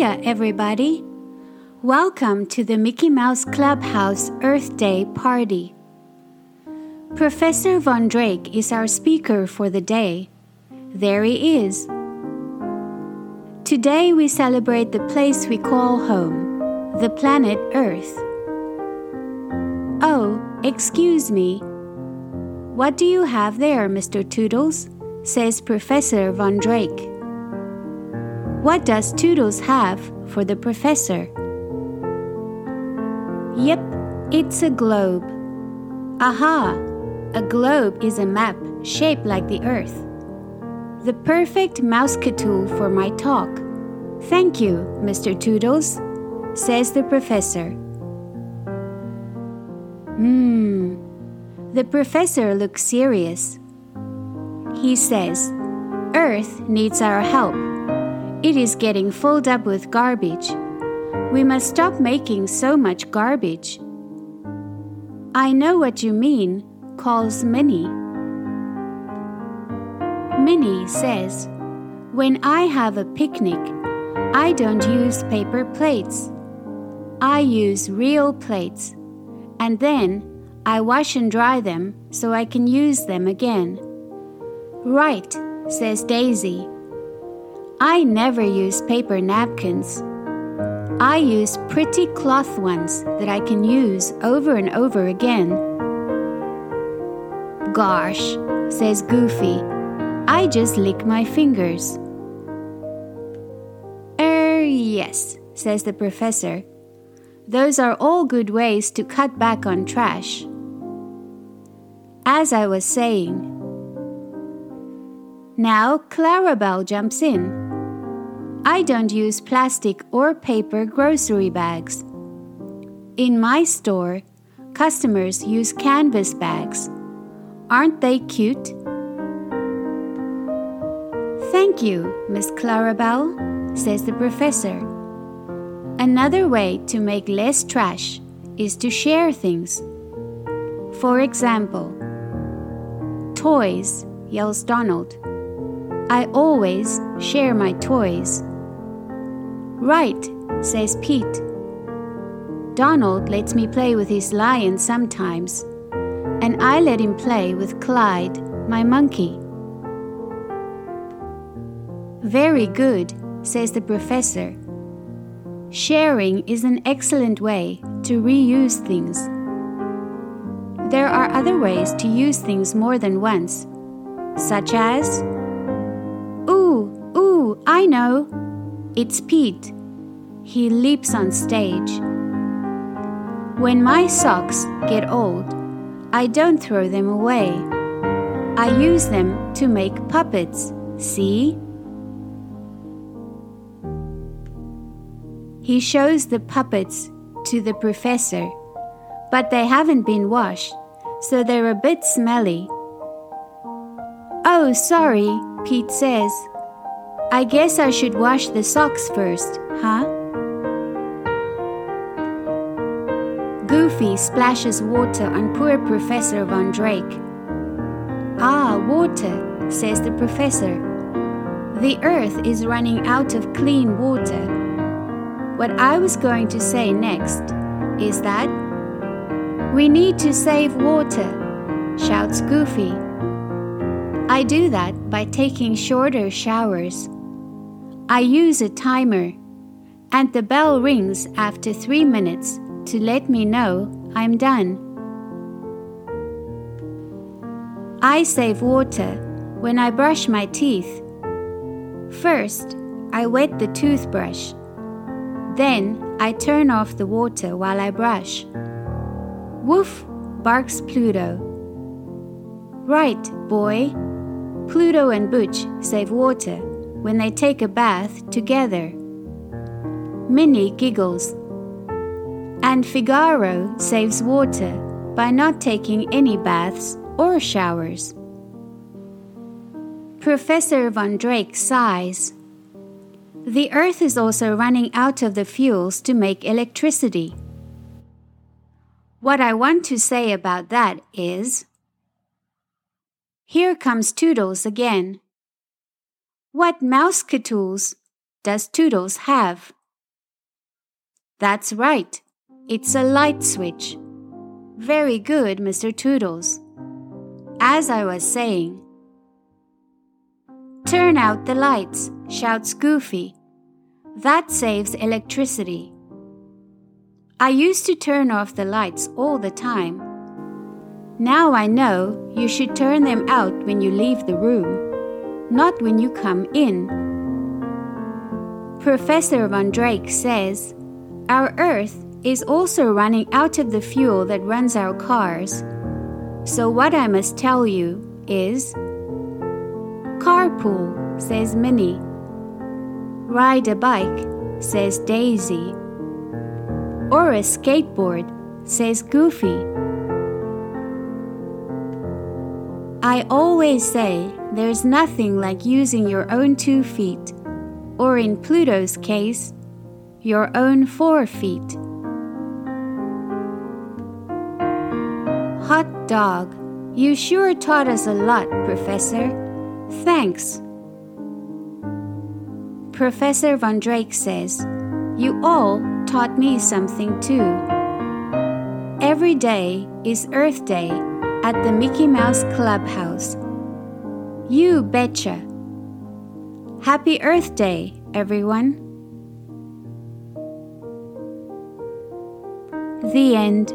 Hiya, everybody! Welcome to the Mickey Mouse Clubhouse Earth Day party. Professor Von Drake is our speaker for the day. There he is. Today we celebrate the place we call home, the planet Earth. Oh, excuse me. What do you have there, Mr. Toodles? says Professor Von Drake. What does Toodles have for the professor? Yep, it's a globe. Aha! A globe is a map shaped like the Earth. The perfect Mouseketool for my talk. Thank you, Mr. Toodles, says the professor. Hmm. The professor looks serious. He says, Earth needs our help. It is getting filled up with garbage. We must stop making so much garbage. I know what you mean, calls Minnie. Minnie says, When I have a picnic, I don't use paper plates. I use real plates. And then I wash and dry them so I can use them again. Right, says Daisy. I never use paper napkins. I use pretty cloth ones that I can use over and over again. Gosh, says Goofy, I just lick my fingers. Er, yes, says the professor. Those are all good ways to cut back on trash. As I was saying, now Clarabelle jumps in. I don't use plastic or paper grocery bags. In my store, customers use canvas bags. Aren't they cute? Thank you, Miss Clarabelle, says the professor. Another way to make less trash is to share things. For example, toys, yells Donald. I always share my toys. Right, says Pete. Donald lets me play with his lion sometimes, and I let him play with Clyde, my monkey. Very good, says the professor. Sharing is an excellent way to reuse things. There are other ways to use things more than once, such as Ooh, ooh, I know. It's Pete. He leaps on stage. When my socks get old, I don't throw them away. I use them to make puppets. See? He shows the puppets to the professor, but they haven't been washed, so they're a bit smelly. Oh, sorry, Pete says. I guess I should wash the socks first, huh? Goofy splashes water on poor Professor Von Drake. Ah, water, says the professor. The earth is running out of clean water. What I was going to say next is that we need to save water, shouts Goofy. I do that by taking shorter showers. I use a timer, and the bell rings after three minutes to let me know I'm done. I save water when I brush my teeth. First, I wet the toothbrush. Then, I turn off the water while I brush. Woof, barks Pluto. Right, boy. Pluto and Butch save water when they take a bath together. Minnie giggles. And Figaro saves water by not taking any baths or showers. Professor Von Drake sighs. The Earth is also running out of the fuels to make electricity. What I want to say about that is Here comes Toodles again. What Mouseketools does Toodles have? That's right. It's a light switch. Very good, Mr. Toodles. As I was saying, Turn out the lights, shouts Goofy. That saves electricity. I used to turn off the lights all the time. Now I know you should turn them out when you leave the room, not when you come in. Professor Von Drake says our Earth is also running out of the fuel that runs our cars. So, what I must tell you is Carpool, says Minnie. Ride a bike, says Daisy. Or a skateboard, says Goofy. I always say there's nothing like using your own two feet, or in Pluto's case, your own four feet. Hot dog, you sure taught us a lot, Professor. Thanks. Professor Von Drake says, You all taught me something too. Every day is Earth Day at the Mickey Mouse Clubhouse. You betcha. Happy Earth Day, everyone. The end.